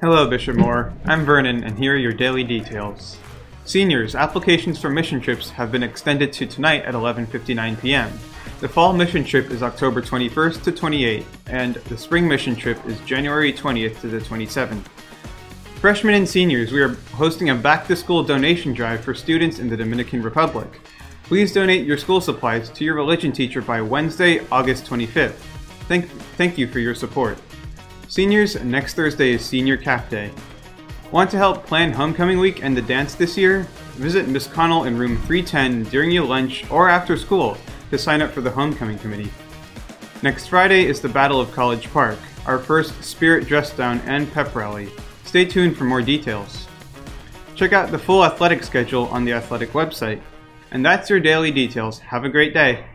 Hello, Bishop Moore. I'm Vernon, and here are your daily details. Seniors, applications for mission trips have been extended to tonight at 11:59 p.m. The fall mission trip is October 21st to 28th, and the spring mission trip is January 20th to the 27th. Freshmen and seniors, we are hosting a back to school donation drive for students in the Dominican Republic. Please donate your school supplies to your religion teacher by Wednesday, August 25th. Thank, thank you for your support. Seniors, next Thursday is Senior Cap Day. Want to help plan homecoming week and the dance this year? Visit Miss Connell in room 310 during your lunch or after school to sign up for the homecoming committee. Next Friday is the Battle of College Park, our first spirit dress down and pep rally. Stay tuned for more details. Check out the full athletic schedule on the athletic website. And that's your daily details. Have a great day.